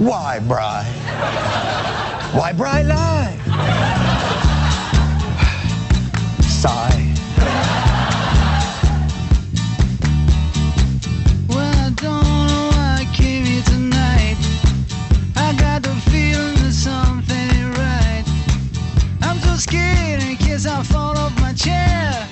Why, Bry? Why, Bry lie? Sigh. Well, I don't know why I came here tonight. I got the feeling that something right. I'm so scared in case I fall off my chair.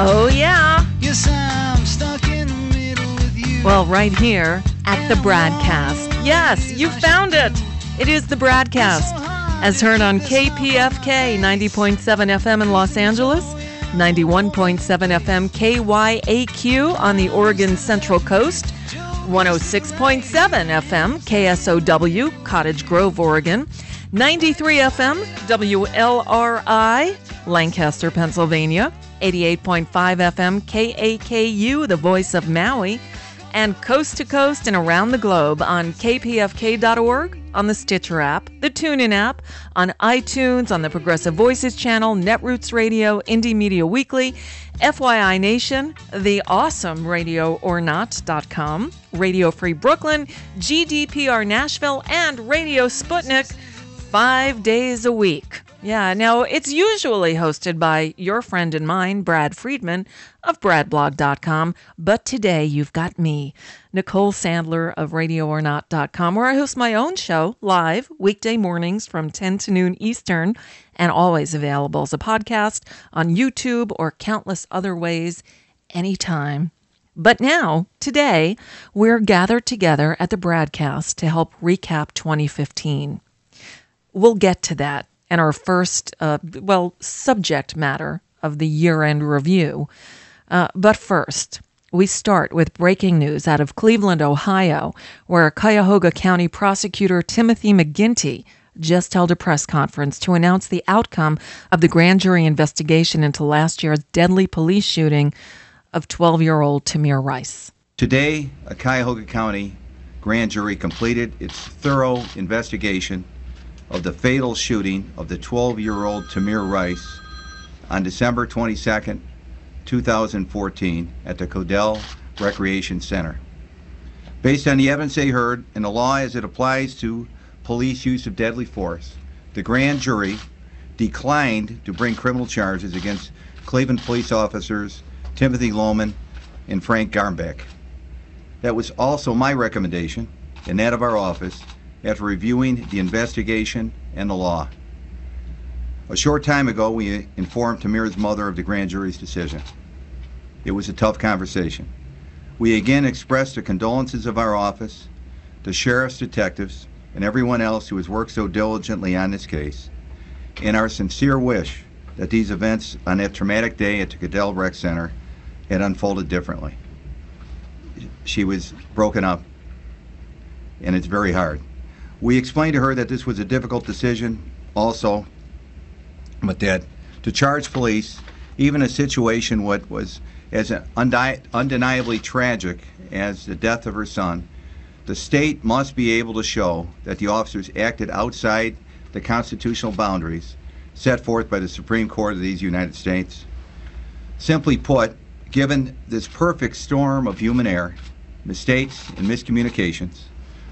Oh, yeah. Yes, I'm stuck in the middle with you. Well, right here at the BradCast. Yes, you found it. It is the BradCast, as heard on KPFK 90.7 FM in Los Angeles, 91.7 FM KYAQ on the Oregon Central Coast, 106.7 FM KSOW, Cottage Grove, Oregon, 93 FM WLRI, Lancaster, Pennsylvania, 88.5 FM KAKU, the voice of Maui, and coast to coast and around the globe on kpfk.org, on the Stitcher app, the TuneIn app, on iTunes, on the Progressive Voices channel, Netroots Radio, Indie Media Weekly, FYI Nation, the awesome radioornot.com, Radio Free Brooklyn, GDPR Nashville, and Radio Sputnik five days a week. Yeah, now it's usually hosted by your friend and mine, Brad Friedman of BradBlog.com, but today you've got me, Nicole Sandler of RadioOrNot.com, where I host my own show live weekday mornings from 10 to noon Eastern and always available as a podcast on YouTube or countless other ways anytime. But now, today, we're gathered together at the BradCast to help recap 2015. We'll get to that and our first, uh, well, subject matter of the year end review. Uh, but first, we start with breaking news out of Cleveland, Ohio, where Cuyahoga County prosecutor Timothy McGinty just held a press conference to announce the outcome of the grand jury investigation into last year's deadly police shooting of 12 year old Tamir Rice. Today, a Cuyahoga County grand jury completed its thorough investigation of the fatal shooting of the 12 year old Tamir Rice on December 22, 2014, at the Cudell Recreation Center. Based on the evidence they heard and the law as it applies to police use of deadly force, the grand jury declined to bring criminal charges against Cleveland police officers Timothy Loehmann and Frank Garmback. That was also my recommendation and that of our office after reviewing the investigation and the law. A short time ago, we informed Tamir's mother of the grand jury's decision. It was a tough conversation. We again expressed the condolences of our office, the sheriff's detectives, and everyone else who has worked so diligently on this case, and our sincere wish that these events on that traumatic day at the Cudell Rec Center had unfolded differently. She was broken up, and it's very hard. We explained to her that this was a difficult decision also, but that to charge police, even a situation what was as undeniably tragic as the death of her son, the state must be able to show that the officers acted outside the constitutional boundaries set forth by the Supreme Court of these United States. Simply put, given this perfect storm of human error, mistakes, and miscommunications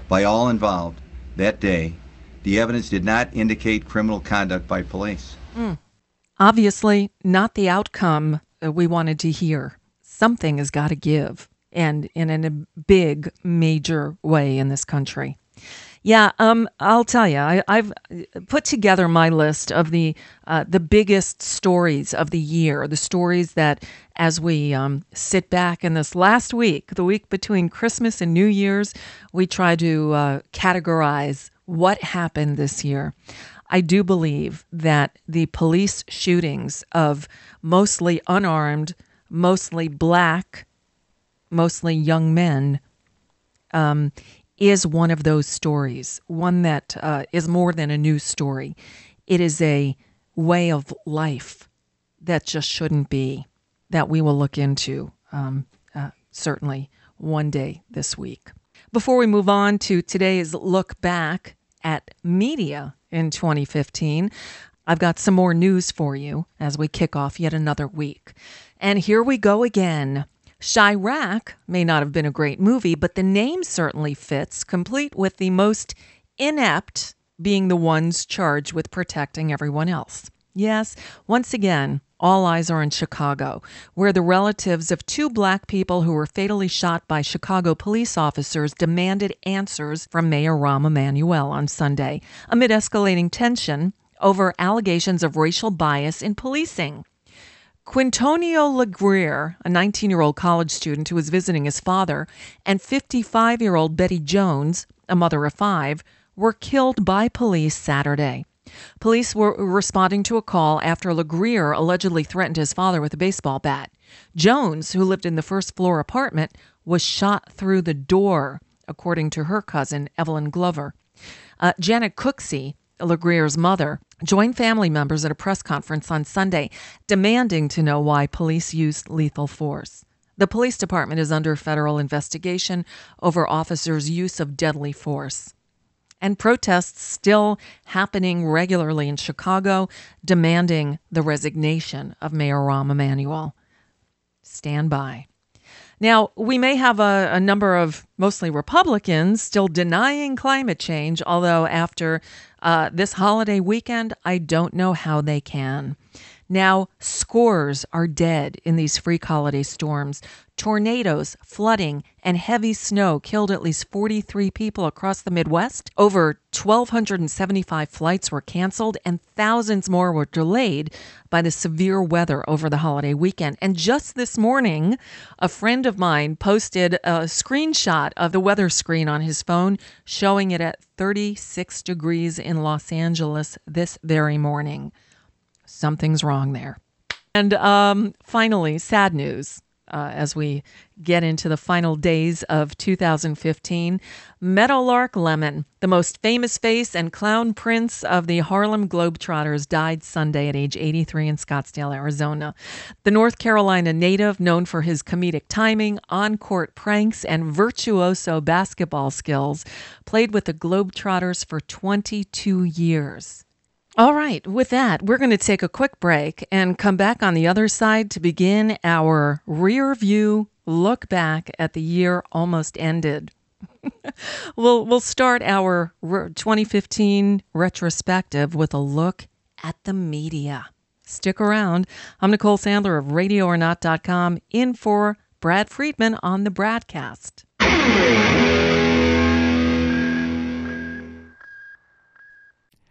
by all involved that day, the evidence did not indicate criminal conduct by police. Obviously, not the outcome uh, we wanted to hear. Something has got to give, and in a big, major way in this country. Yeah, um, I'll tell you, I, I've put together my list of the uh, the biggest stories of the year, the stories that, as we um, sit back in this last week, the week between Christmas and New Year's, we try to uh, categorize what happened this year. I do believe that the police shootings of mostly unarmed, mostly black, mostly young men um, is one of those stories, one that uh, is more than a news story. It is a way of life that just shouldn't be, that we will look into um, uh, certainly one day this week. Before we move on to today's look back at media in 2015, I've got some more news for you as we kick off yet another week. And here we go again. Chi-Raq may not have been a great movie, but the name certainly fits, complete with the most inept being the ones charged with protecting everyone else. Yes, once again, all eyes are in Chicago, where the relatives of two black people who were fatally shot by Chicago police officers demanded answers from Mayor Rahm Emanuel on Sunday amid escalating tension over allegations of racial bias in policing. Quintonio LeGrier, a 19 year old college student who was visiting his father, and 55 year old Betty Jones, a mother of five, were killed by police Saturday. Police were responding to a call after LeGrier allegedly threatened his father with a baseball bat. Jones, who lived in the first floor apartment, was shot through the door, according to her cousin, Evelyn Glover. Uh, Janet Cooksey, LeGrier's mother, joined family members at a press conference on Sunday demanding to know why police used lethal force. The police department is under federal investigation over officers' use of deadly force and protests still happening regularly in Chicago demanding the resignation of Mayor Rahm Emanuel. Stand by. Now, we may have a, a, number of mostly Republicans still denying climate change, although after uh, this holiday weekend, I don't know how they can. Now, scores are dead in these freak holiday storms. Tornadoes, flooding, and heavy snow killed at least 43 people across the Midwest. Over 1,275 flights were canceled, and thousands more were delayed by the severe weather over the holiday weekend. And just this morning, a friend of mine posted a screenshot of the weather screen on his phone showing it at 36 degrees in Los Angeles this very morning something's wrong there. And um, finally, sad news. Uh, as we get into the final days of 2015. Meadowlark Lemon, the most famous face and clown prince of the Harlem Globetrotters, died Sunday at age 83 in Scottsdale, Arizona. The North Carolina native, known for his comedic timing, on court pranks, and virtuoso basketball skills, played with the Globetrotters for 22 years. All right, with that, we're going to take a quick break and come back on the other side to begin our rear view look back at the year almost ended. we'll we'll start our 2015 retrospective with a look at the media. Stick around. I'm Nicole Sandler of RadioOrNot.com in for Brad Friedman on the BradCast.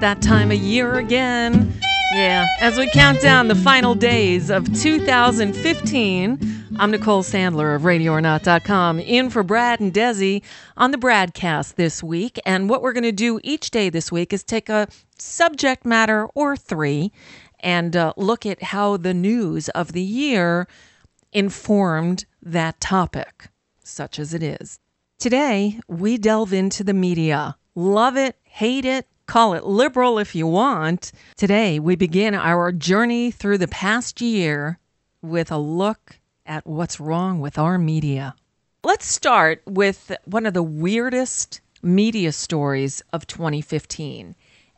That time of year again. Yeah, as we count down the final days of 2015, I'm Nicole Sandler of RadioOrNot.com, in for Brad and Desi on the BradCast this week. And what we're going to do each day this week is take a subject matter or three and uh, look at how the news of the year informed that topic, such as it is. Today, we delve into the media. Love it, hate it, Call it liberal if you want. Today, we begin our journey through the past year with a look at what's wrong with our media. Let's start with one of the weirdest media stories of 2015.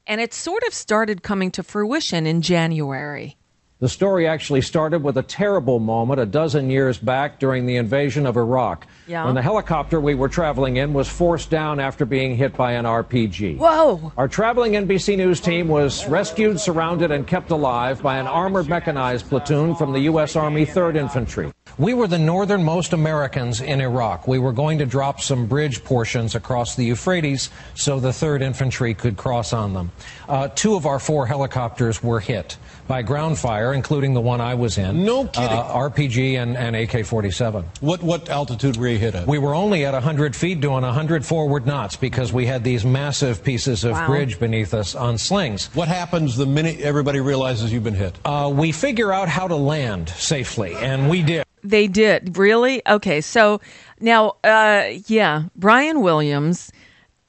And it sort of started coming to fruition in January. The story actually started with a terrible moment a dozen years back during the invasion of Iraq. Yeah. When the helicopter we were traveling in was forced down after being hit by an RPG. Whoa! Our traveling NBC News team was rescued, surrounded, and kept alive by an armored mechanized platoon from the U.S. Army 3rd Infantry. We were the northernmost Americans in Iraq. We were going to drop some bridge portions across the Euphrates so the 3rd Infantry could cross on them. Uh, two of our four helicopters were hit by ground fire, including the one I was in. No kidding. Uh, RPG and, and AK 47. What what altitude were you hit at? We were only at 100 feet doing 100 forward knots because we had these massive pieces of Wow. bridge beneath us on slings. what happens the minute everybody realizes you've been hit? Uh, we figure out how to land safely, and we did. They did. Really? Okay. So now, uh, yeah, Brian Williams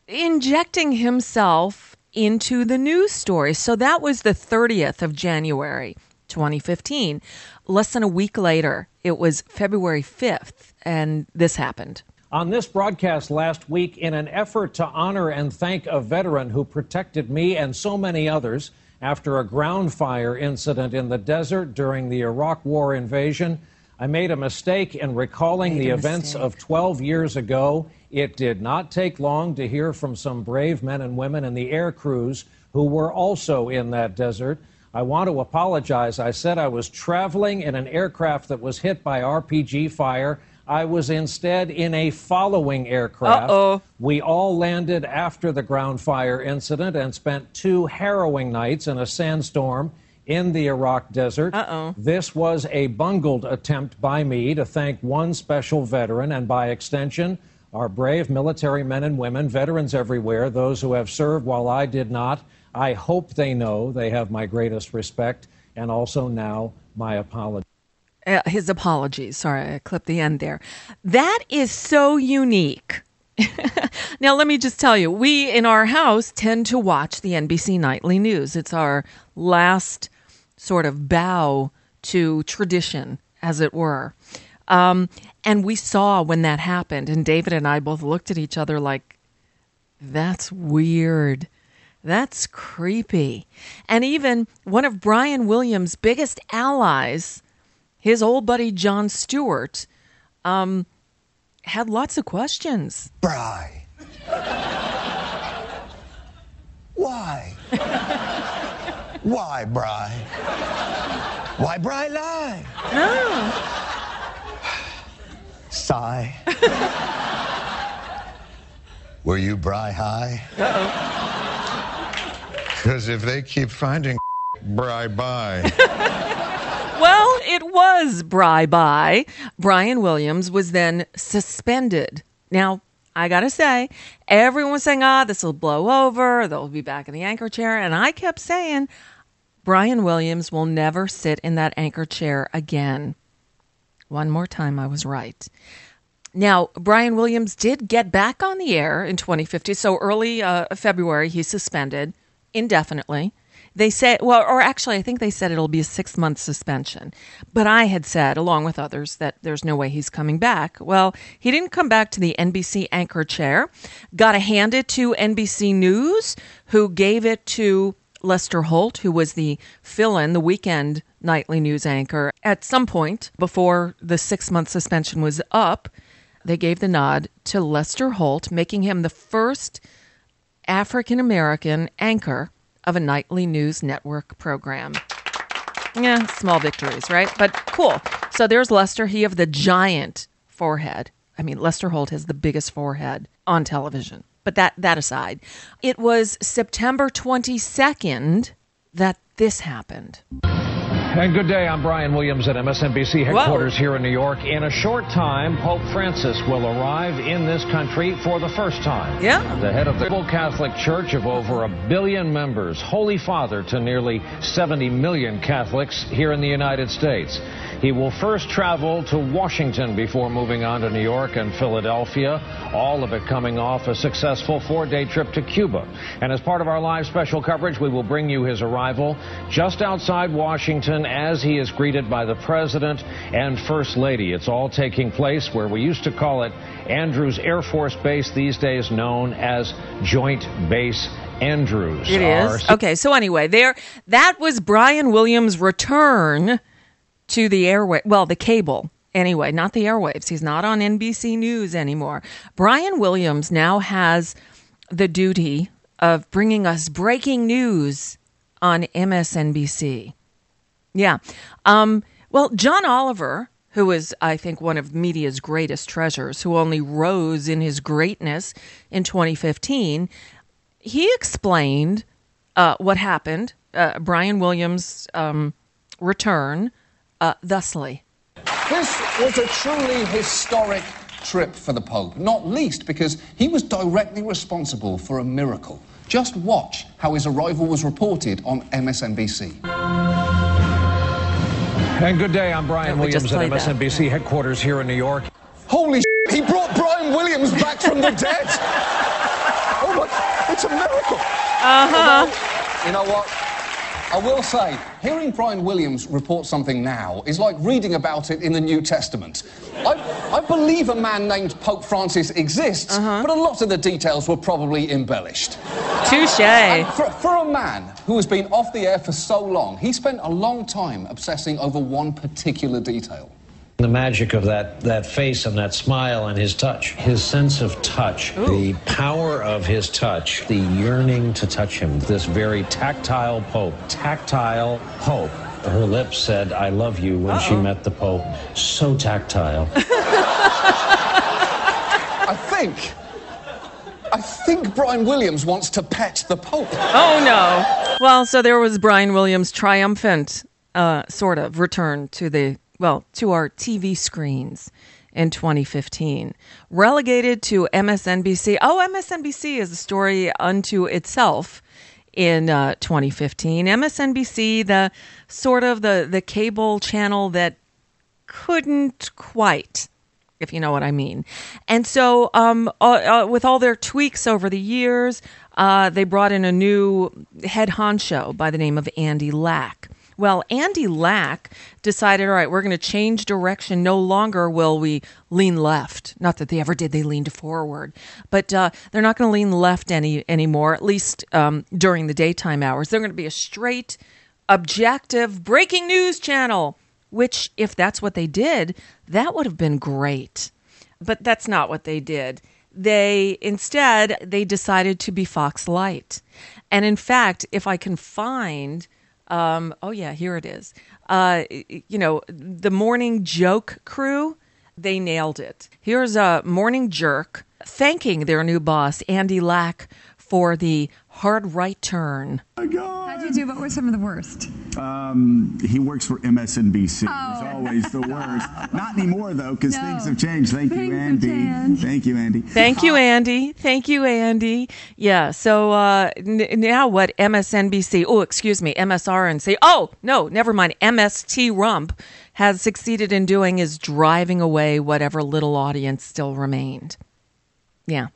injecting himself into the news story. So that was the 30th of January, 2015. Less than a week later, it was February 5th, and this happened. On this broadcast last week, in an effort to honor and thank a veteran who protected me and so many others after a ground fire incident in the desert during the Iraq War invasion, I made a mistake in recalling the events mistake. of 12 years ago. It did not take long to hear from some brave men and women in the air crews who were also in that desert. I want to apologize. I said I was traveling in an aircraft that was hit by RPG fire. I was instead in a following aircraft. Uh-oh. We all landed after the ground fire incident and spent two harrowing nights in a sandstorm in the Iraq desert. Uh-oh. This was a bungled attempt by me to thank one special veteran and, by extension, our brave military men and women, veterans everywhere, those who have served while I did not. I hope they know they have my greatest respect and also now my apology. Uh, his apologies. Sorry, I clipped the end there. That is so unique. now, let me just tell you, we in our house tend to watch the NBC Nightly News. It's our last sort of bow to tradition, as it were. Um, and we saw when that happened, and David and I both looked at each other like, that's weird. That's creepy. And even one of Brian Williams' biggest allies, his old buddy Jon Stewart, um, had lots of questions. Bry. Why? Why, Bry? Why, Bry lie? No. Sigh. Were you Bry high? Because if they keep finding Bry bye. Well, it was Bry by. Brian Williams was then suspended. Now, I gotta say, everyone was saying, ah, this will blow over, they'll be back in the anchor chair. And I kept saying, Brian Williams will never sit in that anchor chair again. One more time, I was right. Now, Brian Williams did get back on the air in 2050. So early uh, February, he suspended indefinitely. They said, well, or actually, I think they said it'll be a six month suspension. But I had said, along with others, that there's no way he's coming back. Well, he didn't come back to the NBC anchor chair. Got to hand it to NBC News, who gave it to Lester Holt, who was the fill in, the weekend nightly news anchor. At some point before the six month suspension was up, they gave the nod to Lester Holt, making him the first African American anchor of a nightly news network program. Yeah, small victories, right? But cool. So there's Lester, he of the giant forehead. I mean, Lester Holt has the biggest forehead on television. But that that aside, it was September 22nd that this happened. And good day. I'm Brian Williams at MSNBC headquarters here in New York. In a short time, Pope Francis will arrive in this country for the first time. Yeah. The head of the Catholic Church of over a billion members, Holy Father to nearly 70 million Catholics here in the United States. He will first travel to Washington before moving on to New York and Philadelphia, all of it coming off a successful four day trip to Cuba. And as part of our live special coverage, we will bring you his arrival just outside Washington as he is greeted by the President and First Lady. It's all taking place where we used to call it Andrews Air Force Base, these days known as Joint Base Andrews. It is. Okay, so anyway, there that was Brian Williams' return to the airway well, the cable. Anyway, not the airwaves. He's not on NBC News anymore. Brian Williams now has the duty of bringing us breaking news on MSNBC. Yeah. Um, well, John Oliver, who is, I think, one of media's greatest treasures, who only rose in his greatness in 2015, he explained uh, what happened, uh, Brian Williams' um, return, uh, thusly. This was a truly historic trip for the Pope, not least because he was directly responsible for a miracle. Just watch how his arrival was reported on MSNBC. And good day, I'm Brian Yeah, we Williams at played that. MSNBC headquarters here in New York. Holy sh! He brought Brian Williams back from the dead! oh my, it's a miracle! Uh-huh. You know what? I will say, hearing Brian Williams report something now is like reading about it in the New Testament. I, I believe a man named Pope Francis exists, uh-huh. but a lot of the details were probably embellished. Touche. For, for a man who has been off the air for so long, he spent a long time obsessing over one particular detail. The magic of that, that face and that smile and his touch, his sense of touch, the power of his touch, the yearning to touch him, this very tactile Pope, tactile Pope. Her lips said, I love you when she met the Pope. So tactile. I think. I think Brian Williams wants to pet the Pope. Oh no. Well, so there was Brian Williams' triumphant, uh, sort of return to the well to our TV screens in 2015, relegated to MSNBC. Oh, MSNBC is a story unto itself in uh, 2015. MSNBC, the sort of the the cable channel that couldn't quite if you know what I mean. And so, um, uh, uh, with all their tweaks over the years, uh, they brought in a new head honcho by the name of Andy Lack. Well, Andy Lack decided, all right, we're going to change direction. No longer will we lean left. Not that they ever did; they leaned forward. But uh, they're not going to lean left any anymore. At least um, during the daytime hours, they're going to be a straight, objective breaking news channel which if that's what they did, that would have been great. But that's not what they did. They instead they decided to be Fox Light. And in fact, if I can find um, oh yeah, here it is. Uh, you know, the morning joke crew, they nailed it. Here's a morning jerk thanking their new boss, Andy Lack, for the hard right turn. How'd you do? What were some of the worst? Um, he works for MSNBC. Oh. He's always the worst. Not anymore though, because No. things have changed. Thank Things you, Andy. changed. Thank you, Andy. Thank you, Andy. Thank you, Andy. Yeah. So uh, n- now what? MSNBC. Oh, excuse me, MSRNC. Oh no, never mind. MST Rump has succeeded in doing is driving away whatever little audience still remained. Yeah.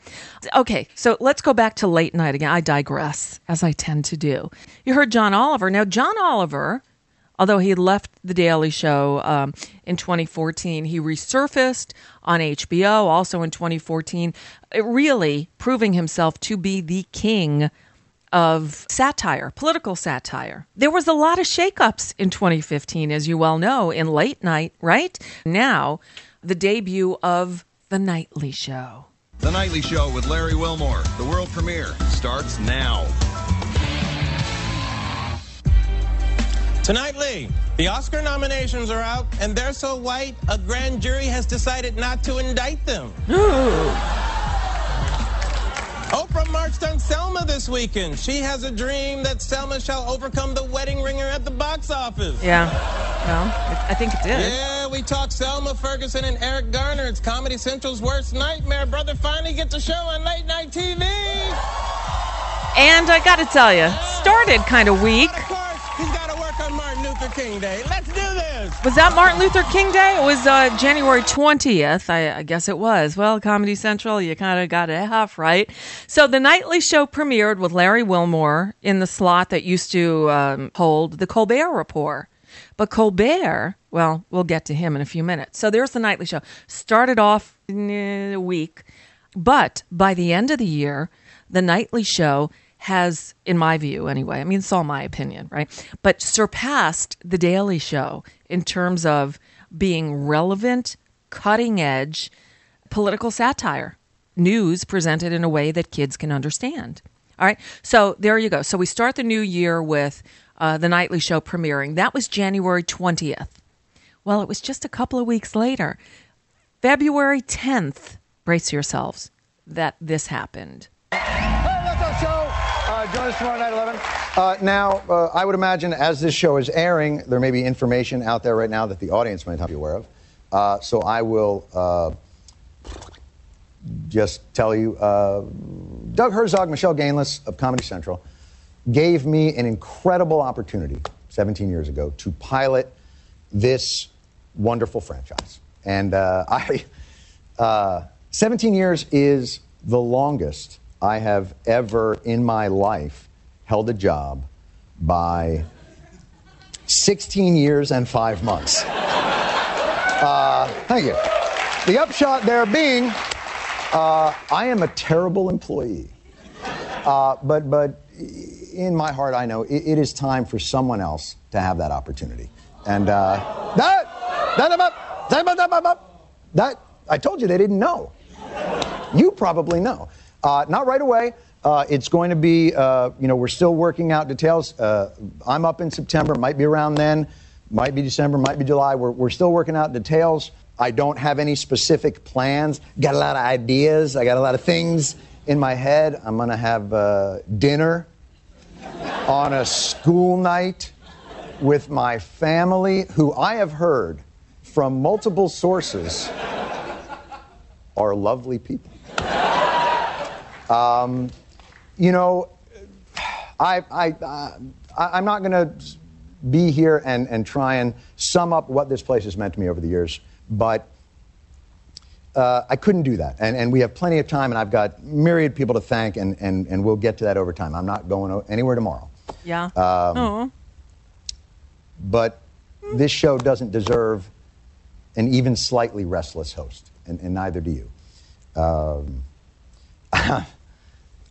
Okay, so let's go back to late night again. I digress, as I tend to do. You heard John Oliver. Now, John Oliver, although he left The Daily Show um, in 2014, he resurfaced on HBO also in 2014, uh, really proving himself to be the king of satire, political satire. There was a lot of shakeups in 2015, as you well know, in late night, right? Now, the debut of The Nightly Show. The Nightly Show with Larry Wilmore, the world premiere, starts now. Tonight, Lee, the Oscar nominations are out, and they're so white, a grand jury has decided not to indict them. Oprah marched on Selma this weekend. She has a dream that Selma shall overcome the wedding ringer at the box office. Yeah. Well, I think it did. Yeah, we talk Selma Ferguson and Eric Garner. It's Comedy Central's worst nightmare. Brother finally gets a show on late night TV. And I got to tell you, started kind of weak. He's got to work on Martin Luther King Day. Let's do this. Was that Martin Luther King Day? It was uh, January 20th. I, I guess it was. Well, Comedy Central, you kind of got it half right. So the nightly show premiered with Larry Wilmore in the slot that used to um, hold the Colbert Report. But Colbert, well, we'll get to him in a few minutes. So there's the nightly show. Started off in a week, but by the end of the year, the nightly show has, in my view anyway, I mean, it's all my opinion, right? But surpassed The Daily Show in terms of being relevant, cutting edge political satire, news presented in a way that kids can understand. All right. So there you go. So we start the new year with uh, the nightly show premiering. That was January 20th. Well, it was just a couple of weeks later, February 10th, brace yourselves, that this happened. Join us tomorrow night, 11. Uh, now, uh, I would imagine as this show is airing, there may be information out there right now that the audience might not be aware of. Uh, so I will uh, just tell you uh, Doug Herzog, Michele Ganeless of Comedy Central gave me an incredible opportunity 17 years ago to pilot this wonderful franchise. And uh, I, uh, 17 years is the longest I have ever in my life held a job by 16 years and five months. Uh, thank you. The upshot there being, uh, I am a terrible employee. Uh, but, but in my heart, I know it, it is time for someone else to have that opportunity. And uh, that, that, that, that, that, that, I told you they didn't know. You probably know. Uh, not right away. Uh, it's going to be, uh, you know, we're still working out details. Uh, I'm up in September, might be around then, might be December, might be July. We're, we're still working out details. I don't have any specific plans. Got a lot of ideas. I got a lot of things in my head. I'm going to have uh, dinner on a school night with my family, who I have heard from multiple sources are lovely people. Um, you know, I, I, uh, I, am not going to be here and, and try and sum up what this place has meant to me over the years, but uh, I couldn't do that. And, and we have plenty of time, and I've got myriad people to thank, and, and, and we'll get to that over time. I'm not going anywhere tomorrow. Yeah. Um, oh. But this show doesn't deserve an even slightly restless host, and, and neither do you. Um,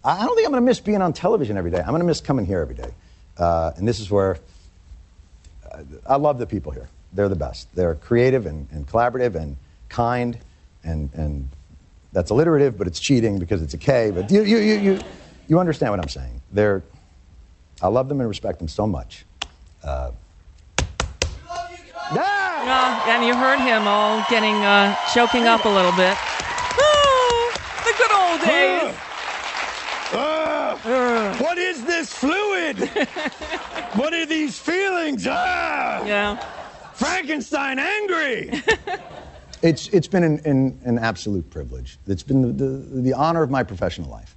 I don't think I'm going to miss being on television every day. I'm going to miss coming here every day. Uh, and this is where uh, I love the people here. They're the best. They're creative and, and collaborative and kind, and, and that's alliterative, but it's cheating because it's a K. But you, you, you, you, you understand what I'm saying. They're, I love them and respect them so much. Uh, Uh, and you heard him all getting uh, choking up a little bit. Oh, the good old days. Ah, what is this fluid? what are these feelings? Ah! Yeah. Frankenstein angry. It's, it's been an, an, an absolute privilege. It's been the, the, the honor of my professional life.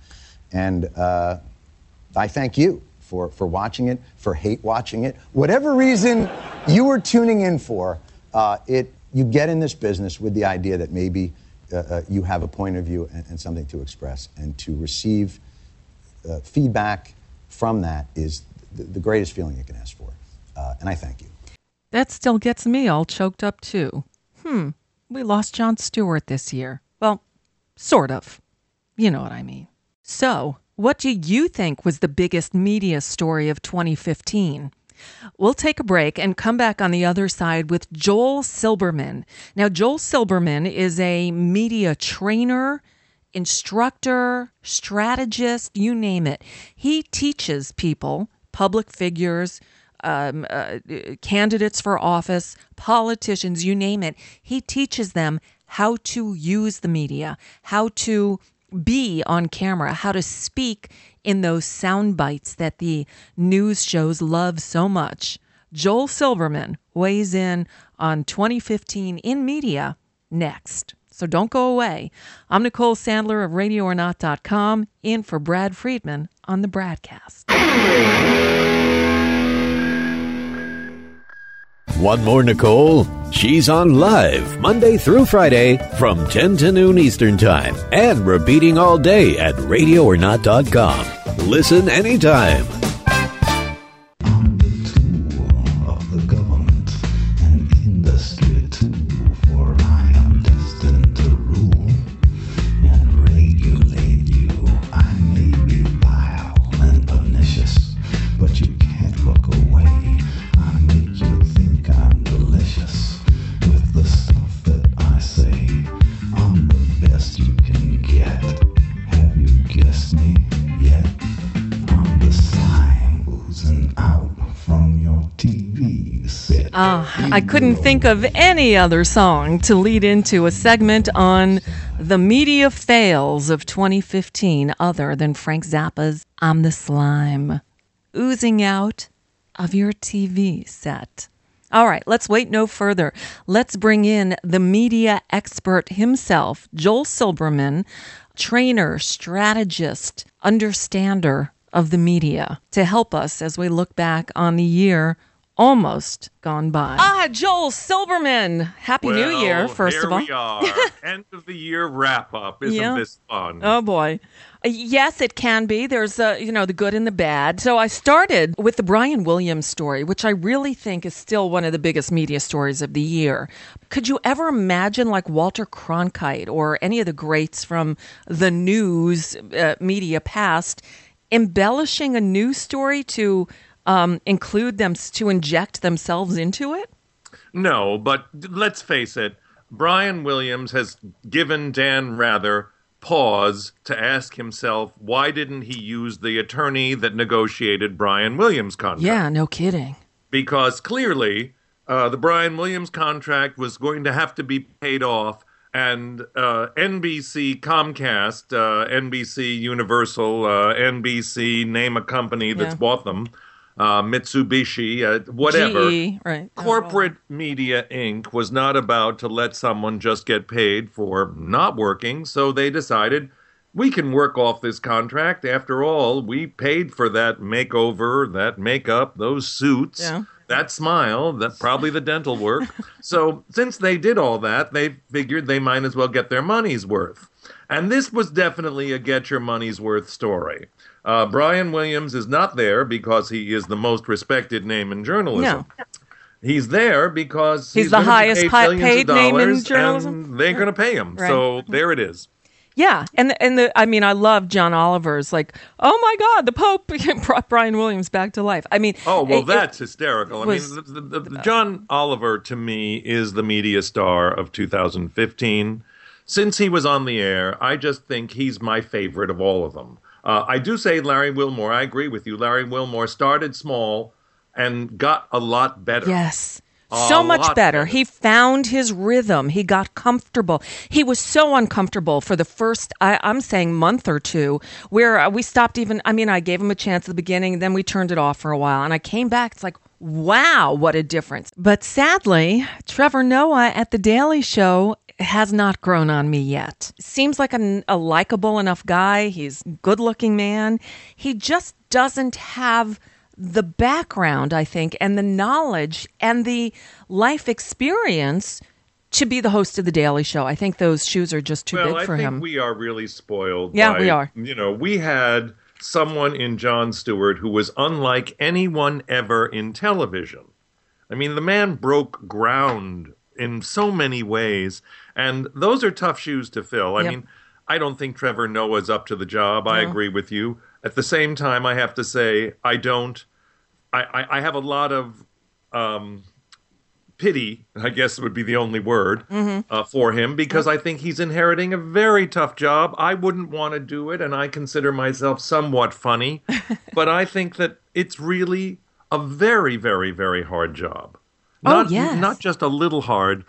And uh, I thank you for, for watching it, for hate watching it. Whatever reason you were tuning in for, uh, it, you get in this business with the idea that maybe uh, uh, you have a point of view and, and something to express. And to receive uh, feedback from that is the, the greatest feeling you can ask for. Uh, and I thank you. That still gets me all choked up, too. Hmm, we lost Jon Stewart this year. Well, sort of. You know what I mean. So, what do you think was the biggest media story of 2015? We'll take a break and come back on the other side with Joel Silberman. Now, Joel Silberman is a media trainer, instructor, strategist, you name it. He teaches people, public figures, um, uh, candidates for office, politicians, you name it. He teaches them how to use the media, how to be on camera, how to speak in those sound bites that the news shows love so much. Joel Silberman weighs in on 2015 in media next. So don't go away. I'm Nicole Sandler of RadioOrNot.com, in for Brad Friedman on the Bradcast. One more Nicole? She's on live Monday through Friday from 10 to noon Eastern Time and repeating all day at radioornot.com. Listen anytime. Ah, I couldn't think of any other song to lead into a segment on the media fails of 2015 other than Frank Zappa's I'm the Slime, oozing out of your TV set. All right, let's wait no further. Let's bring in the media expert himself, Joel Silberman, trainer, strategist, understander of the media, to help us as we look back on the year almost gone by. Ah, Joel Silberman. Happy New Year, first of all. we are. End of the year wrap up. Isn't Yeah. this fun? Oh boy. Uh, Yes, it can be. There's uh, you know the good and the bad. So I started with the Brian Williams story, which I really think is still one of the biggest media stories of the year. Could you ever imagine like Walter Cronkite or any of the greats from the news uh, media past embellishing a news story to um, include them to inject themselves into it? No, but let's face it. Brian Williams has given Dan Rather pause to ask himself why didn't he use the attorney that negotiated Brian Williams' contract? Yeah, no kidding. because clearly uh, the Brian Williams contract was going to have to be paid off, and uh, NBC, Comcast, uh, NBC Universal, uh, NBC, name a company that's Yeah. bought them, uh, Mitsubishi, uh, whatever. GE, right. Corporate Media Inc. was not about to let someone just get paid for not working, so they decided we can work off this contract. After all, we paid for that makeover, that makeup, those suits, Yeah. that smile, that probably the dental work. so since they did all that, they figured they might as well get their money's worth. And this was definitely a get your money's worth story. Uh, Brian Williams is not there because he is the most respected name in journalism. No. He's there because He's he's, the highest pay paid name in journalism. they're going to pay him. Right. So there it is. Yeah, and the, and the I mean I love John Oliver's like oh my God the Pope brought Brian Williams back to life. I mean Oh well, it- it- that's hysterical. I mean, the, the, the, John Oliver to me is the media star of 2015. Since he was on the air, I just think he's my favorite of all of them. Uh, I do say Larry Wilmore. I agree with you. Larry Wilmore started small and got a lot better. Yes. A So much lot better. He found his rhythm. He got comfortable. He was so uncomfortable for the first, I, I'm saying, month or two, where uh, we stopped even. I mean, I gave him a chance at the beginning, then we turned it off for a while. And I came back. It's like, wow, what a difference. But sadly, Trevor Noah at The Daily Show has not grown on me yet. Seems like a, a likable enough guy. He's a good looking man. He just doesn't have the background, I think, and the knowledge and the life experience to be the host of the Daily Show. I think those shoes are just too well, big I for think him. we are really spoiled. Yeah, by- we are. You know, we had someone in Jon Stewart who was unlike anyone ever in television. I mean, the man broke ground in so many ways, and those are tough shoes to fill. I Yep. mean, I don't think Trevor Noah's up to the job. I agree with you. At the same time, I have to say I don't. I, I, I have a lot of um, pity, I guess would be the only word, Mhm. uh, for him because I think he's inheriting a very tough job. I wouldn't want to do it, and I consider myself somewhat funny, but I think that it's really a very, very, very hard job. Oh, Not, yes. Not just a little hard.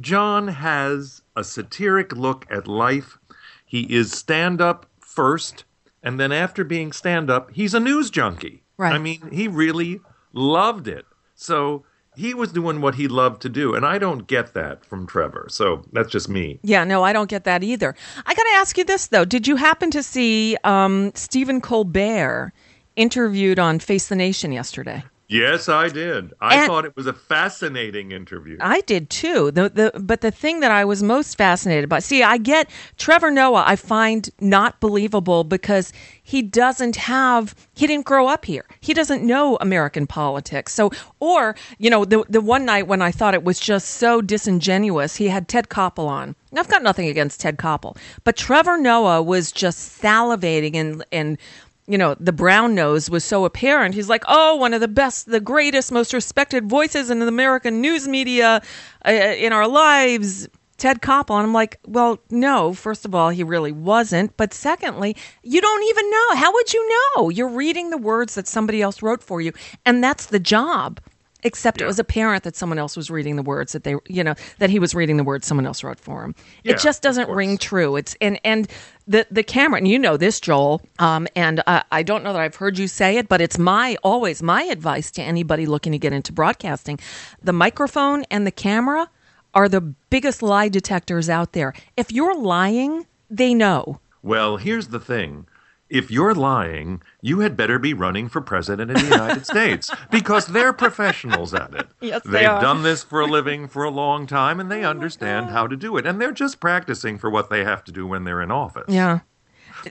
John has a satiric look at life. He is stand up first, and then after being stand up, he's a news junkie. Right. I mean, he really loved it. So he was doing what he loved to do, and I don't get that from Trevor. So that's just me. Yeah, no, I don't get that either. I got to ask you this though: Did you happen to see um, Stephen Colbert interviewed on Face the Nation yesterday? Yes, I did. I And- thought it was a fascinating interview. I did too. The the but the thing that I was most fascinated by. See, I get Trevor Noah. I find not believable because he doesn't have. He didn't grow up here. He doesn't know American politics. So, or you know, the the one night when I thought it was just so disingenuous, he had Ted Koppel on. I've got nothing against Ted Koppel, but Trevor Noah was just salivating and and you know, the brown nose was so apparent. He's like, oh, one of the best, the greatest, most respected voices in the American news media uh, in our lives. Ted Koppel. And I'm like, well, no, first of all, he really wasn't. But secondly, you don't even know. How would you know? You're reading the words that somebody else wrote for you. And that's the job. Except it was apparent that someone else was reading the words that they, you know, that he was reading the words someone else wrote for him. Yeah, it just doesn't ring true. It's and and the the camera, and you know this, Joel. Um, and uh, I don't know that I've heard you say it, but it's my always my advice to anybody looking to get into broadcasting: the microphone and the camera are the biggest lie detectors out there. If you're lying, they know. Well, here's the thing. If you're lying, you had better be running for president of the United States because they're professionals at it. Yes, they They've are. done this for a living for a long time and they understand how to do it. And they're just practicing for what they have to do when they're in office. Yeah.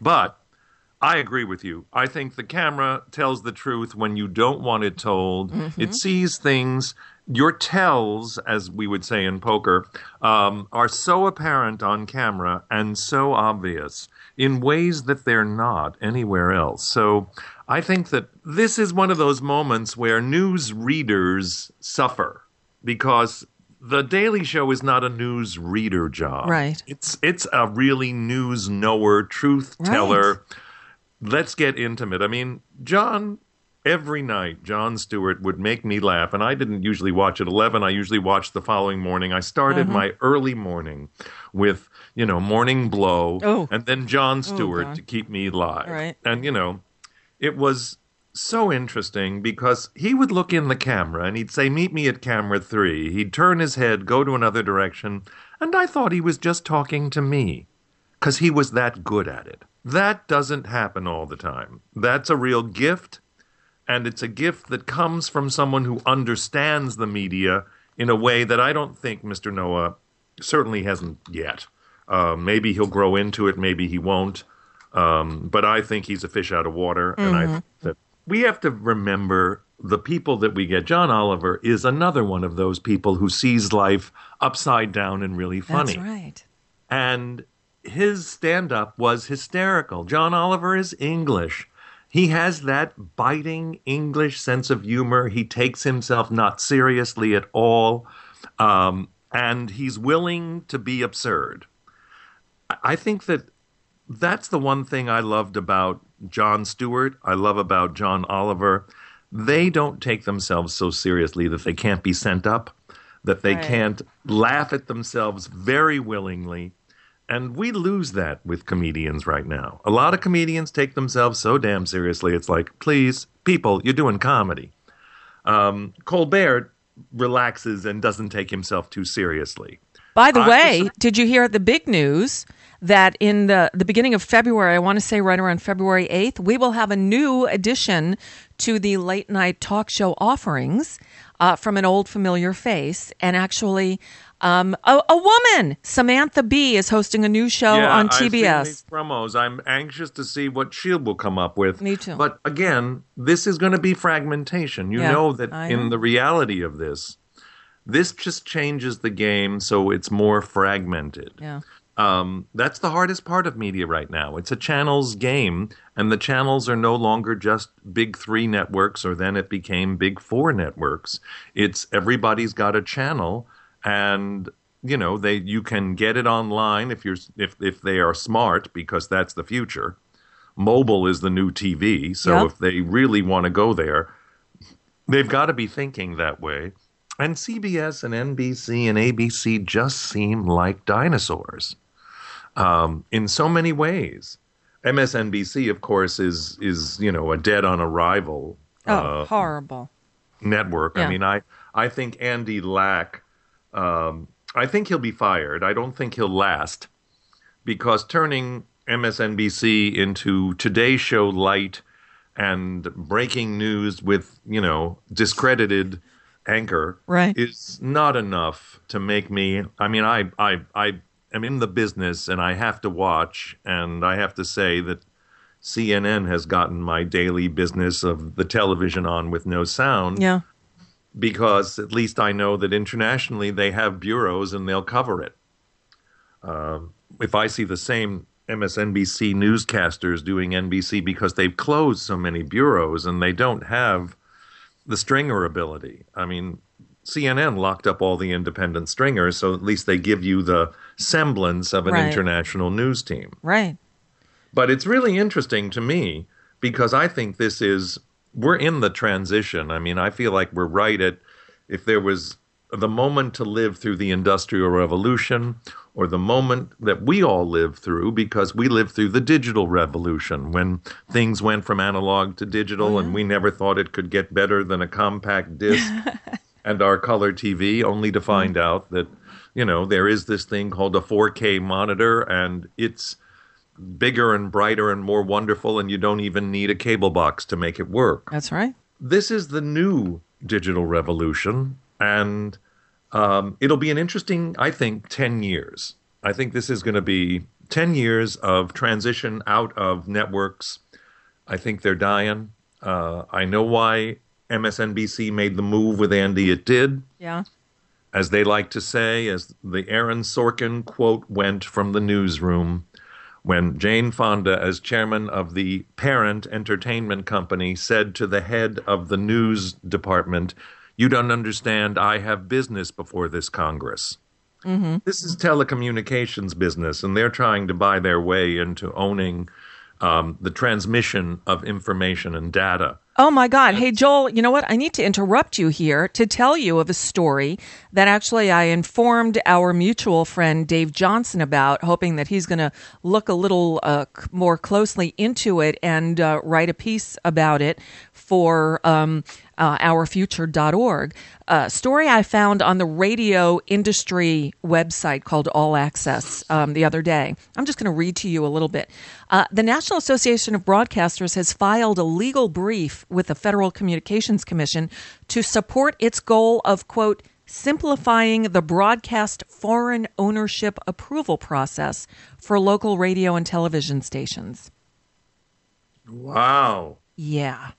But I agree with you. I think the camera tells the truth when you don't want it told. Mhm. It sees things. Your tells, as we would say in poker, um, are so apparent on camera and so obvious in ways that they're not anywhere else. So I think that this is one of those moments where news readers suffer because the Daily Show is not a news reader job. Right. It's it's a really news knower, truth teller. Let's get intimate. I mean, Jon every night Jon Stewart would make me laugh and I didn't usually watch at 11. I usually watched the following morning. I started Mhm. my early morning with, you know, Morning Blow Oh. and then Jon Stewart God. to keep me live. Right. And you know, it was so interesting because he would look in the camera and he'd say, Meet me at camera three. He'd turn his head, go to another direction, and I thought he was just talking to me because he was that good at it. That doesn't happen all the time. That's a real gift, and it's a gift that comes from someone who understands the media in a way that I don't think Mr. Noah certainly hasn't yet. Uh, maybe he'll grow into it, maybe he won't. Um, but I think he's a fish out of water, and I Mhm. think that we have to remember the people that we get. John Oliver is another one of those people who sees life upside down and really funny. That's right. And his stand up was hysterical. John Oliver is English. He has that biting English sense of humor. He takes himself not seriously at all. Um, and he's willing to be absurd. I- think that that's the one thing I loved about Jon Stewart, I love about John Oliver. They don't take themselves so seriously that they can't be sent up, that they Right. can't laugh at themselves very willingly. And we lose that with comedians right now. A lot of comedians take themselves so damn seriously. It's like, please, people, you're doing comedy. Um, Colbert relaxes and doesn't take himself too seriously. By the I way, did you hear the big news that in the, the beginning of February, I want to say right around February 8th, we will have a new addition to the late night talk show offerings uh, from an old familiar face. And actually, um, a, a woman, Samantha Bee, is hosting a new show yeah, on TBS. promos. I'm anxious to see what Shield will come up with. Me too. But again, this is going to be fragmentation. You Yeah, know that I in know. the reality of this, this just changes the game so it's more fragmented. Yeah. Um, that's the hardest part of media right now. It's a channels game, and the channels are no longer just big three networks, or then it became big four networks. It's everybody's got a channel, and you know they you can get it online if you're if if they are smart because that's the future. Mobile is the new TV, so Yep. if they really want to go there, they've got to be thinking that way. And CBS and NBC and ABC just seem like dinosaurs um, in so many ways. MSNBC, of course, is is you know a dead on arrival Oh, uh, horrible. network. Yeah. I mean, I I think Andy Lack, um, I think he'll be fired. I don't think he'll last because turning MSNBC into Today Show light and breaking news with you know discredited anchor Right. is not enough to make me. I mean, I I I am in the business and I have to watch, and I have to say that CNN has gotten my daily business of the television on with no sound Yeah. Because at least I know that internationally they have bureaus and they'll cover it. Um, if I see the same MSNBC newscasters doing NBC because they've closed so many bureaus and they don't have the stringer ability. I mean, CNN locked up all the independent stringers, so at least they give you the semblance of an Right. international news team. Right. But it's really interesting to me because I think this is we're in the transition. I mean, I feel like we're right at if there was the moment to live through the industrial revolution or the moment that we all lived through because we lived through the digital revolution when things went from analog to digital and mm-hmm. we never thought it could get better than a compact disc and our color TV only to find mm-hmm. out that you know there is this thing called a 4K monitor and it's bigger and brighter and more wonderful, and you don't even need a cable box to make it work. That's right. This is the new digital revolution, and um, it'll be an interesting, I think, 10 years. I think this is going to be 10 years of transition out of networks. I think they're dying. Uh, I know why MSNBC made the move with Andy it did Yeah. as they like to say, as the Aaron Sorkin quote went from the newsroom, when Jane Fonda, as chairman of the parent entertainment company, said to the head of the news department, You don't understand, I have business before this Congress. Mm-hmm. This is telecommunications business, and they're trying to buy their way into owning um, the transmission of information and data. Oh my God. Hey, Joel, you know what? I need to interrupt you here to tell you of a story that actually I informed our mutual friend Dave Johnson about, hoping that he's going to look a little uh, more closely into it and uh, write a piece about it for um, uh, ourfuture.org. A story I found on the radio industry website called All Access um, the other day. I'm just going to read to you a little bit. Uh, the National Association of Broadcasters has filed a legal brief with the Federal Communications Commission to support its goal of, quote, simplifying the broadcast foreign ownership approval process for local radio and television stations. Wow. Yeah.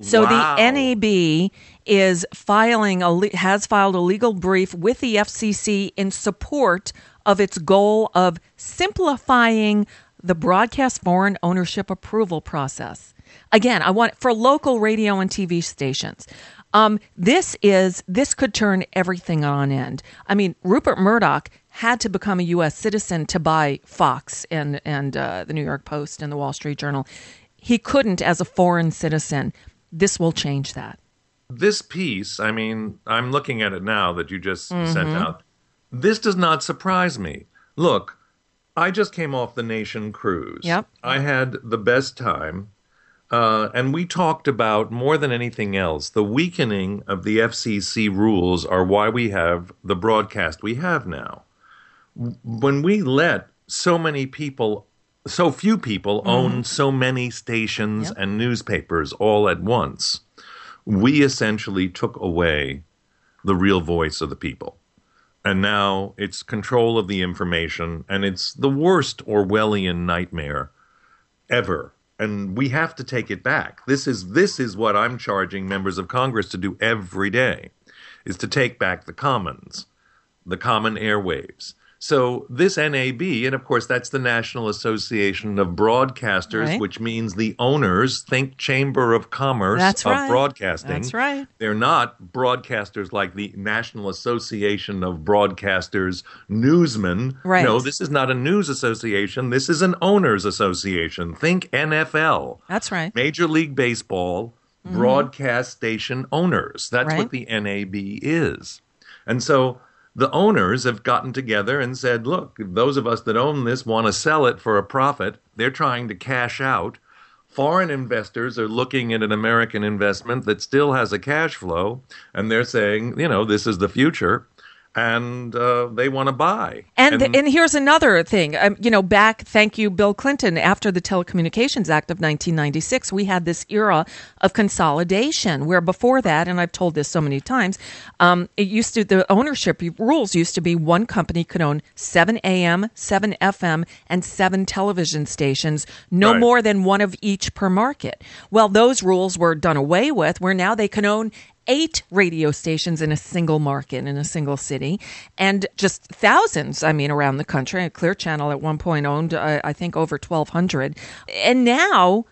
So Wow. the NAB is filing a has filed a legal brief with the FCC in support of its goal of simplifying the broadcast foreign ownership approval process. Again, I want for local radio and TV stations. Um, this is this could turn everything on end. I mean, Rupert Murdoch had to become a U.S. citizen to buy Fox and and uh, the New York Post and the Wall Street Journal. He couldn't as a foreign citizen. This will change that. this piece, I mean, I'm looking at it now that you just sent Mhm. out. This does not surprise me. Look, I just came off the Nation cruise. Yep. I had the best time. Uh, and we talked about more than anything else, the weakening of the FCC rules are why we have the broadcast we have now. When we let so many people, so few people own so many stations and newspapers all at once, we essentially took away the real voice of the people. And now it's control of the information, and it's the worst Orwellian nightmare ever. And we have to take it back. This is this is what I'm charging members of Congress to do every day, is to take back the commons, the common airwaves. So this NAB, and of course that's the National Association of Broadcasters, Right. which means the owners think Chamber of Commerce That's of right. Broadcasting. That's right. They're not broadcasters like the National Association of Broadcasters Newsmen. Right. No, this is not a news association. This is an owners association. Think NFL. That's right. Major League Baseball Mhm. broadcast station owners. That's Right. what the NAB is. And so the owners have gotten together and said, look, those of us that own this want to sell it for a profit. They're trying to cash out. Foreign investors are looking at an American investment that still has a cash flow, and they're saying, you know, this is the future, and uh, they want to buy. And and, here's another thing. Um, you know, back thank you, Bill Clinton. After the Telecommunications Act of 1996, we had this era of consolidation. Where before that, and I've told this so many times, um, it used to the ownership rules used to be one company could own seven AM, seven FM, and seven television stations, no Right. more than one of each per market. Well, those rules were done away with. Where now they can own eight radio stations in a single market in a single city and just thousands i mean around the country clear channel at one point owned uh, i think over 1200 and now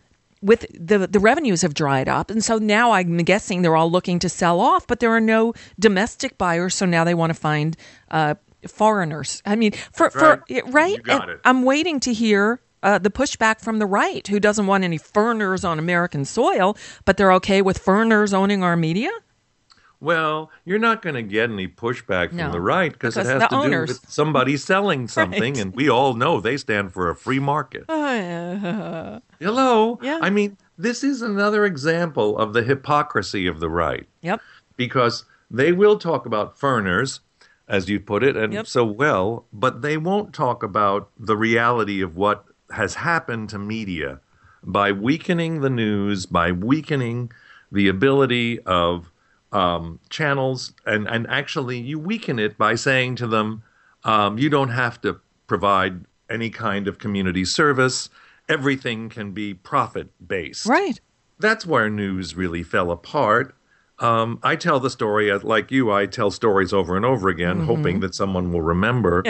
with the the revenues have dried up, and so now I'm guessing they're all looking to sell off, but there are no domestic buyers, so now they want to find uh, foreigners. I mean, for for right, got it. I'm waiting to hear. Uh, the pushback from the right, who doesn't want any foreigners on American soil, but they're okay with foreigners owning our media. Well, you're not going to get any pushback from No, the right because it because has the to owners. do with somebody selling something, Right. and we all know they stand for a free market. Hello. Yeah. I mean, this is another example of the hypocrisy of the right yep. because they will talk about foreigners, as you put it, and Yep. so well, but they won't talk about the reality of what has happened to media by weakening the news, by weakening the ability of um, channels, and, and actually you weaken it by saying to them, um, you don't have to provide any kind of community service. Everything can be profit based. Right. That's where news really fell apart. Um, I tell the story uh, like you. I tell stories over and over again, Mm-hmm. hoping that someone will remember.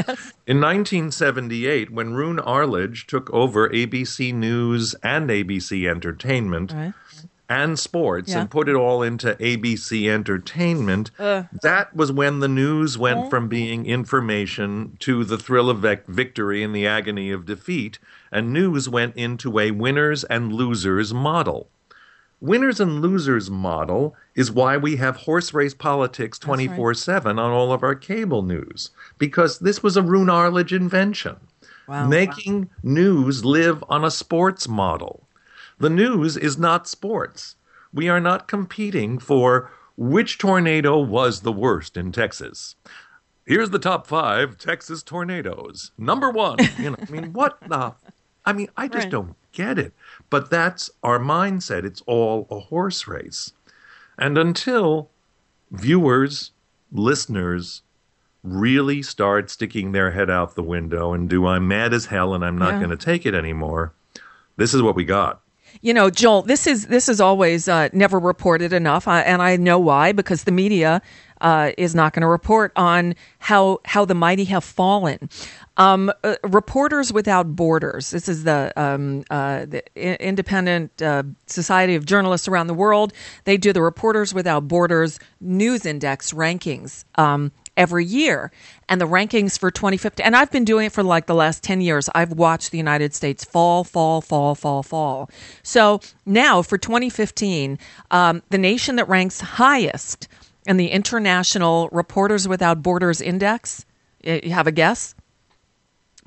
In 1978, when Roone Arledge took over ABC News and ABC Entertainment Right. And Sports Yeah. and put it all into ABC Entertainment, Uh. that was when the news went Oh. from being information to the thrill of victory and the agony of defeat, and news went into a winners and losers model. Winners and losers model is why we have horse race politics 24 7 on all of our cable news, because this was a Roone Arledge invention. Wow. Making news live on a sports model. The news is not sports. We are not competing for which tornado was the worst in Texas. Here's the top five Texas tornadoes. Number one. You know, I mean, what the? I mean, I just Right. don't get it. But that's our mindset. It's all a horse race. And until viewers, listeners, really start sticking their head out the window and do I'm mad as hell and I'm not Yeah. going to take it anymore, this is what we got. You know, Joel, this is this is always uh, never reported enough, uh, and I know why because the media uh, is not going to report on how how the mighty have fallen. Um, uh, Reporters Without Borders. This is the, um, uh, the I- independent uh, Society of Journalists around the world. They do the Reporters Without Borders News Index rankings. Um, every year. And the rankings for 2015 and i've been doing it for like the last 10 years. I've watched the united states fall fall fall fall fall. So now for 2015 um, the nation that ranks highest in the international reporters without borders index you have a guess?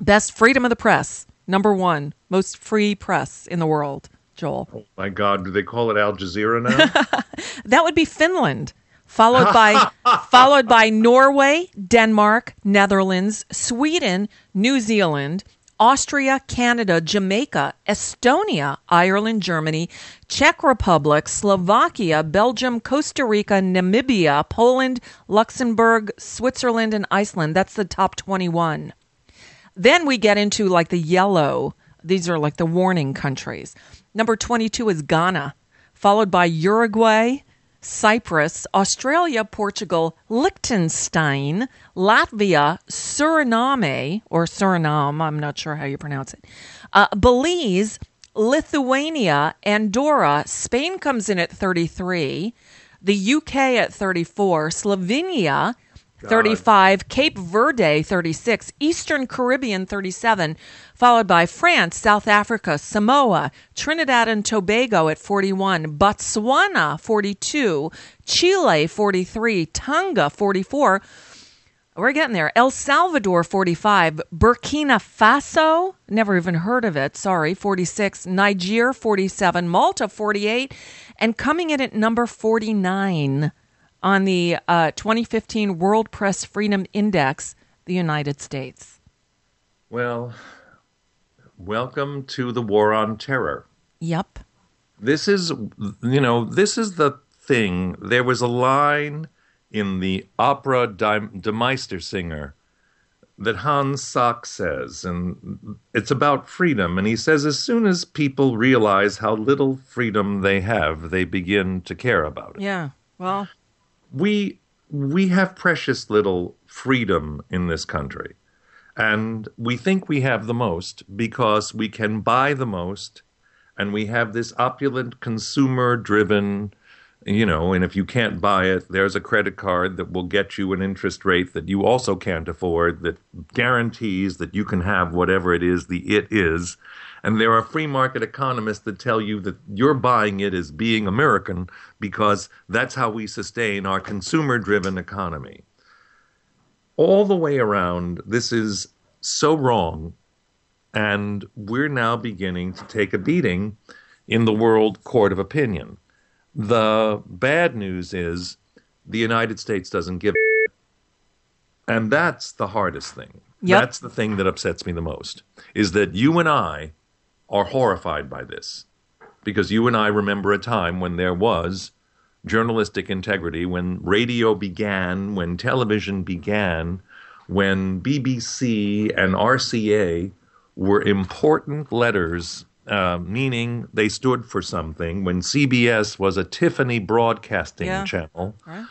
Best freedom of the press number one most free press in the world joel. My God, do they call it Al Jazeera now? that would be Finland, followed by followed by Norway, Denmark, Netherlands, Sweden, New Zealand, Austria, Canada, Jamaica, Estonia, Ireland, Germany, Czech Republic, Slovakia, Belgium, Costa Rica, Namibia, Poland, Luxembourg, Switzerland, and Iceland. That's the top 21. Then we get into like the yellow. These are like the warning countries. Number 22 is Ghana, followed by Uruguay, Cyprus, Australia, Portugal, Liechtenstein, Latvia, Suriname, or Suriname, I'm not sure how you pronounce it, uh, Belize, Lithuania, Andorra, Spain comes in at 33, the UK at 34, Slovenia, 35, Cape Verde 36, Eastern Caribbean 37, followed by France, South Africa, Samoa, Trinidad and Tobago at 41, Botswana 42, Chile 43, Tonga 44. We're getting there. El Salvador 45, Burkina Faso, never even heard of it, sorry, 46, Niger 47, Malta 48, and coming in at number 49 on the uh, 2015 World Press Freedom Index, the United States. well, welcome to the war on terror. Yep. This is, you know, this is the thing. There was a line in the opera Die Meistersinger that Hans Sachs says, and it's about freedom. And he says, as soon as people realize how little freedom they have, they begin to care about it. Yeah. Well, we we have precious little freedom in this country. And we think we have the most because we can buy the most. And we have this opulent consumer driven you know and if you can't buy it there's a credit card that will get you an interest rate that you also can't afford that guarantees that you can have whatever it is the it is and there are free market economists that tell you that you're buying it as being American because that's how we sustain our consumer driven economy. All the way around, this is so wrong. And we're now beginning to take a beating in the world court of opinion. The bad news is the United States doesn't give a and that's the hardest thing. Yep. That's the thing that upsets me the most is that you and I are horrified by this because you and I remember a time when there was journalistic integrity, when radio began, when television began, when BBC and RCA were important letters, uh, meaning they stood for something, when CBS was a Tiffany broadcasting Yeah. channel. Right.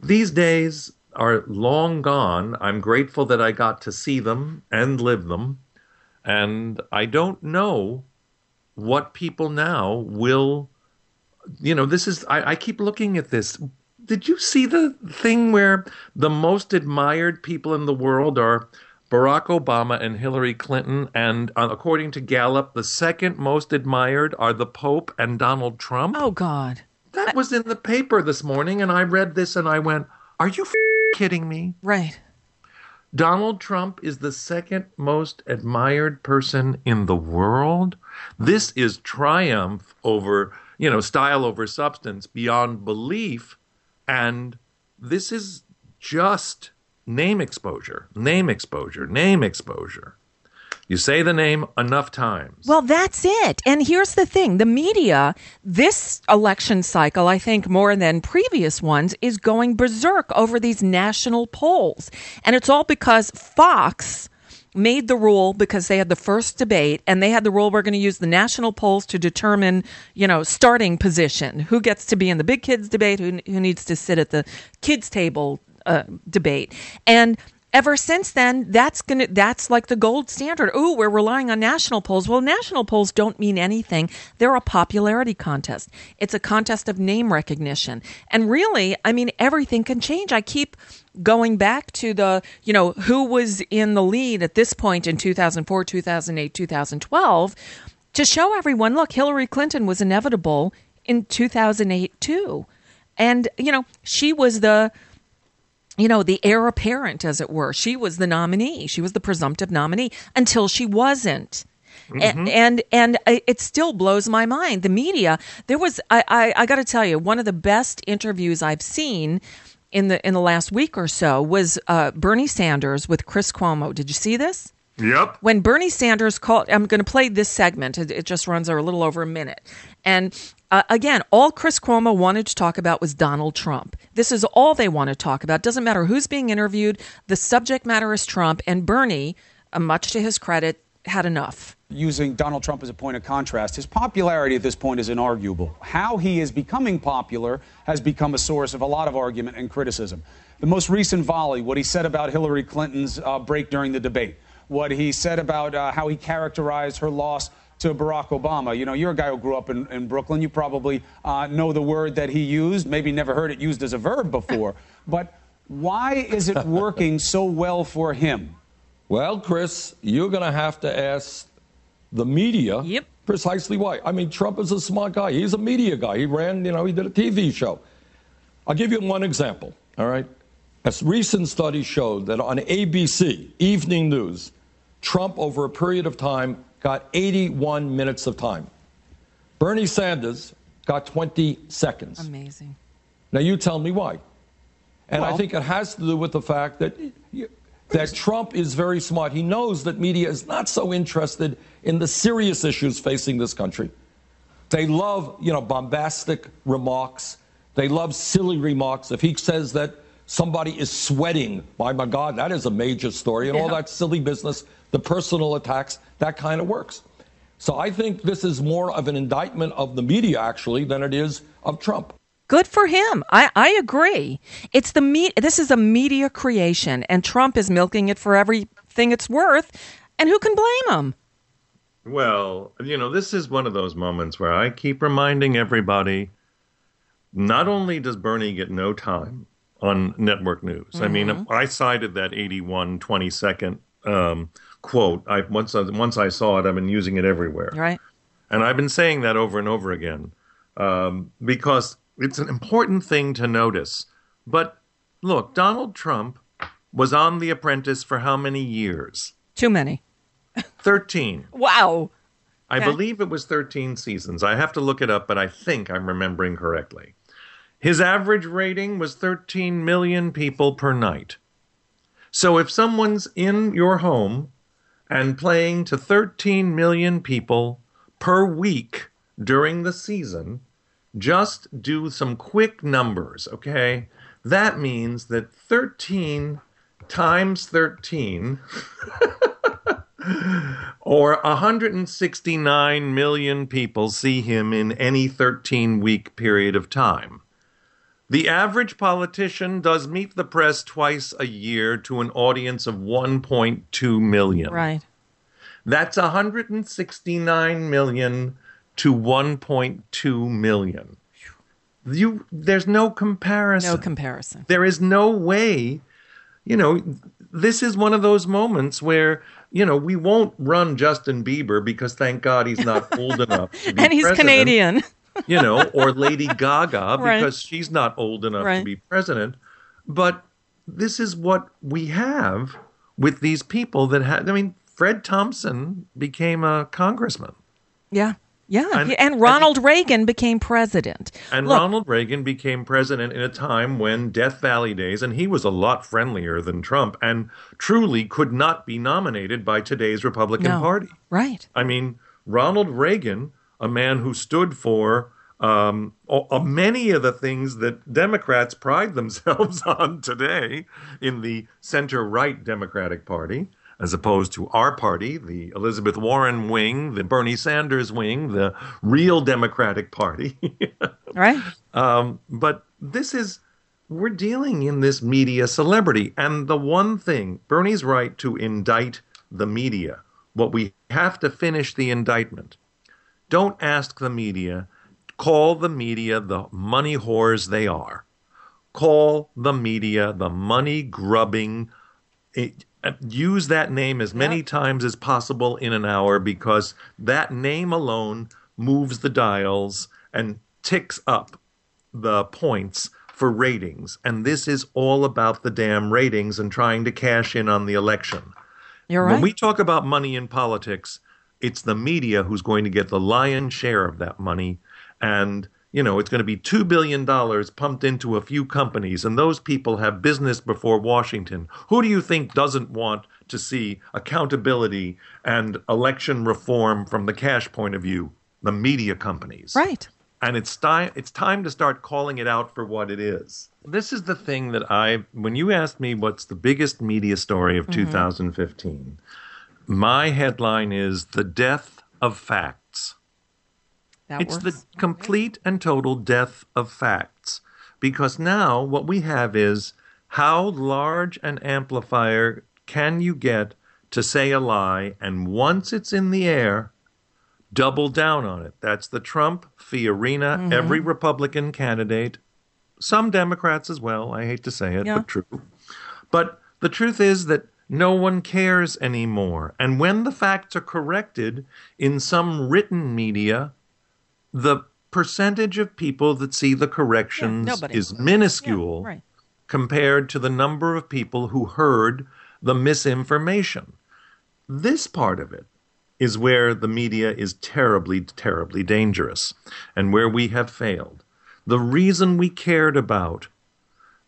These days are long gone. I'm grateful that I got to see them and live them. And I don't know what people now will, you know, this is, I, I keep looking at this. Did you see the thing where the most admired people in the world are Barack Obama and Hillary Clinton? And uh, according to Gallup, the second most admired are the Pope and Donald Trump? Oh, God. That was in the paper this morning, and I read this and I went, Are you f- kidding me? Right. Donald Trump is the second most admired person in the world. This is triumph over, you know, style over substance beyond belief. And this is just name exposure, name exposure, name exposure. You say the name enough times. Well, that's it. And here's the thing the media, this election cycle, I think more than previous ones, is going berserk over these national polls. And it's all because Fox made the rule because they had the first debate and they had the rule we're going to use the national polls to determine, you know, starting position. Who gets to be in the big kids debate, who, who needs to sit at the kids table uh, debate. And ever since then that's to that's like the gold standard. Oh we're relying on national polls. Well national polls don't mean anything. They're a popularity contest. It's a contest of name recognition. And really i mean everything can change. I keep going back to the you know who was in the lead at this point in 2004 2008 2012 to show everyone look hillary clinton was inevitable in 2008 too. And you know she was the you know, the heir apparent, as it were. She was the nominee. She was the presumptive nominee until she wasn't. And, and and it still blows my mind. The media. There was I I, I got to tell you one of the best interviews I've seen in the in the last week or so was uh, Bernie Sanders with Chris Cuomo. Did you see this? Yep. When Bernie Sanders called, I'm going to play this segment. It, it just runs a little over a minute. And uh, again, all Chris Cuomo wanted to talk about was Donald Trump. This is all they want to talk about. Doesn't matter who's being interviewed. The subject matter is Trump. And Bernie, uh, much to his credit, had enough. using Donald Trump as a point of contrast, his popularity at this point is inarguable. How he is becoming popular has become a source of a lot of argument and criticism. The most recent volley, what he said about Hillary Clinton's uh, break during the debate, what he said about uh, how he characterized her loss to Barack Obama. You know, you're a guy who grew up in, in Brooklyn. You probably uh, know the word that he used, maybe never heard it used as a verb before. But why is it working so well for him? Well, Chris, you're going to have to ask the media precisely why. I mean, Trump is a smart guy. He's a media guy. He ran, you know, he did a TV show. I'll give you one example, all right? A recent study showed that on ABC, evening news, Trump, over a period of time, got 81 minutes of time. Bernie Sanders got 20 seconds. Amazing. Now, you tell me why. And I think it has to do with the fact that that Trump is very smart. He knows that media is not so interested in the serious issues facing this country. They love, you know, bombastic remarks. They love silly remarks. If he says that somebody is sweating, my, my God, that is a major story. And all that silly business, the personal attacks, that kind of works. So I think this is more of an indictment of the media, actually, than it is of Trump. Good for him. I, I agree. It's the me- This is a media creation, and Trump is milking it for everything it's worth. And who can blame him? Well, you know, this is one of those moments where I keep reminding everybody not only does Bernie get no time on network news, I mean, Mhm. I cited that 81 20 second um, quote. I, once, I, once I saw it, I've been using it everywhere. Right. And I've been saying that over and over again um, because it's an important thing to notice. But look, Donald Trump was on The Apprentice for how many years? Too many. 13. Wow. I Okay. believe it was 13 seasons. I have to look it up, but I think I'm remembering correctly. His average rating was 13 million people per night. So if someone's in your home and playing to 13 million people per week during the season, just do some quick numbers, okay? That means that 13 times 13 or 169 million people see him in any 13 week period of time. The average politician does meet the press twice a year to an audience of 1.2 million. Right. That's 169 million to 1.2 million. You there's no comparison. No comparison. There is no way, you know, this is one of those moments where, you know, we won't run Justin Bieber because thank God he's not old enough to be And he's president, Canadian. You know, or Lady Gaga Right. because she's not old enough to be president. But this is what we have with these people that had I mean, Fred Thompson became a congressman. Yeah. Yeah. And- And, Ronald Reagan became president. And Look, Ronald Reagan became president in a time when Death Valley days, and he was a lot friendlier than Trump, and truly could not be nominated by today's Republican No. Party. Right. I mean, Ronald Reagan, a man who stood for um, many of the things that Democrats pride themselves on today in the center right Democratic Party, as opposed to our party, the Elizabeth Warren wing, the Bernie Sanders wing, the real Democratic Party. Right. Um, but this is, we're dealing in this media celebrity. And the one thing, Bernie's right to indict the media. What we have to finish the indictment. Don't ask the media, call the media the money whores they are. Call the media the money grubbing. It, uh, use that name as many times as possible in an hour because that name alone moves the dials and ticks up the points for ratings. And this is all about the damn ratings and trying to cash in on the election. You're right. When we talk about money in politics, it's the media who's going to get the lion's share of that money. And, you know, it's going to be $2 billion pumped into a few companies, and those people have business before Washington. Who do you think doesn't want to see accountability and election reform from the cash point of view? The media companies. Right. And it's time it's time to start calling it out for what it is. This is the thing that I when you asked me what's the biggest media story of Mhm. 2015, my headline is The Death of Facts. That it's works. the complete and total death of facts. Because now what we have is how large an amplifier can you get to say a lie, and once it's in the air, double down on it. That's the Trump, Fiorina, Mhm. every Republican candidate, some Democrats as well. I hate to say it, Yeah. but true. But the truth is that no one cares anymore. And when the facts are corrected in some written media, the percentage of people that see the corrections nobody. is minuscule right. compared to the number of people who heard the misinformation. This part of it is where the media is terribly, terribly dangerous and where we have failed. The reason we cared about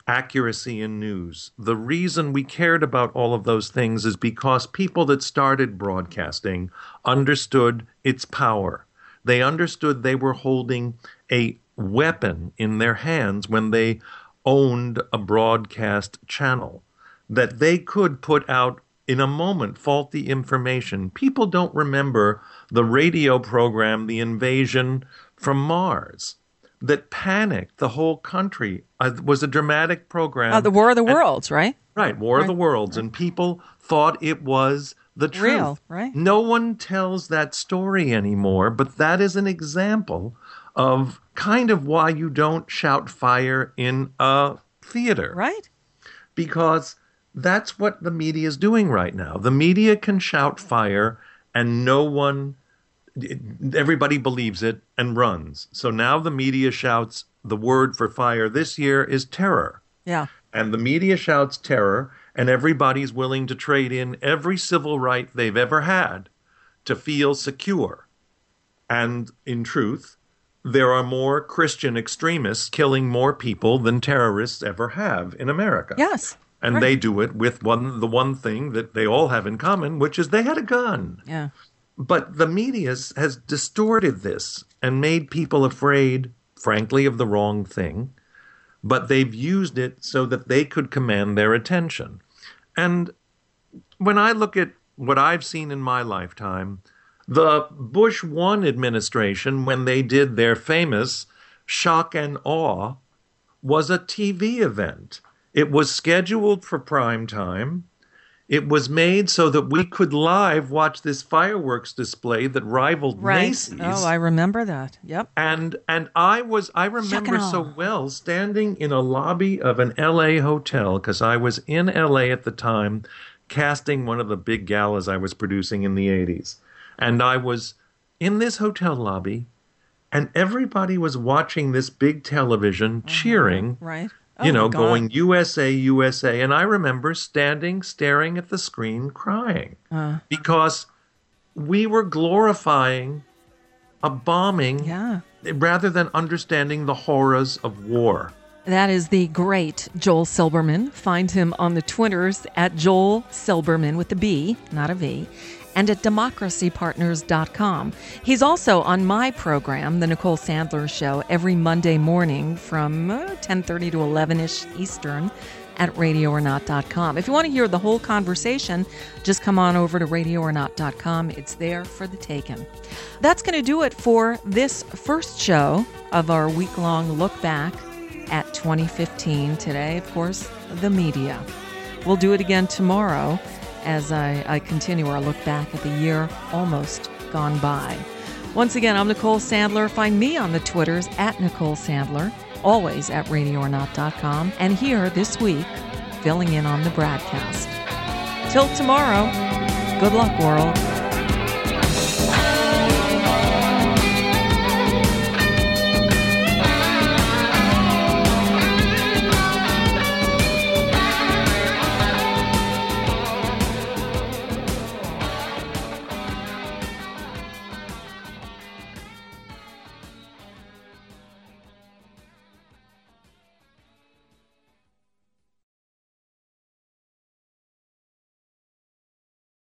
accuracy in news, the reason we cared about all of those things is because people that started broadcasting understood its power. They understood they were holding a weapon in their hands when they owned a broadcast channel, that they could put out in a moment faulty information. People don't remember the radio program, The Invasion from Mars, that panicked the whole country. Uh, was a dramatic program. Uh, the War of the And- Worlds, right? Right, War of the Right. Worlds. And people thought it was the truth. Real, right? No one tells that story anymore, but that is an example of kind of why you don't shout fire in a theater. Right. Because that's what the media is doing right now. The media can shout fire and no one everybody believes it and runs. So now the media shouts the word for fire this year is terror. Yeah. And the media shouts terror and everybody's willing to trade in every civil right they've ever had to feel secure. And in truth, there are more Christian extremists killing more people than terrorists ever have in America. Yes. And right. they do it with one the one thing that they all have in common, which is they had a gun. Yeah. But the media has distorted this and made people afraid, frankly, of the wrong thing. But they've used it so that they could command their attention. And when I look at what I've seen in my lifetime, the Bush 1 administration, when they did their famous shock and awe, was a TV event. It was scheduled for prime time. It was made so that we could live watch this fireworks display that rivaled right. Macy's. Oh, I remember that. Yep. And and I was I remember so well standing in a lobby of an LA hotel because I was in LA at the time casting one of the big galas I was producing in the 80s. And I was in this hotel lobby and everybody was watching this big television mm-hmm. cheering Right. You Oh, know, God. going USA, USA. And I remember standing, staring at the screen, crying Uh, because we were glorifying a bombing yeah. rather than understanding the horrors of war. That is the great Joel Silberman. Find him on the Twitters at Joel Silberman with a B, not a V, and at democracypartners.com. He's also on my program, The Nicole Sandler Show, every Monday morning from uh, 10:30 to 11ish Eastern at radioornot.com. If you want to hear the whole conversation, just come on over to radioornot.com. It's there for the taking. That's going to do it for this first show of our week-long look back at 2015. Today, of course, the media. We'll do it again tomorrow as I, I continue our look back at the year almost gone by. Once again, I'm Nicole Sandler. Find me on the Twitters at Nicole Sandler, always at radioornot.com, and here this week, filling in on the BradCast. Till tomorrow, good luck, world.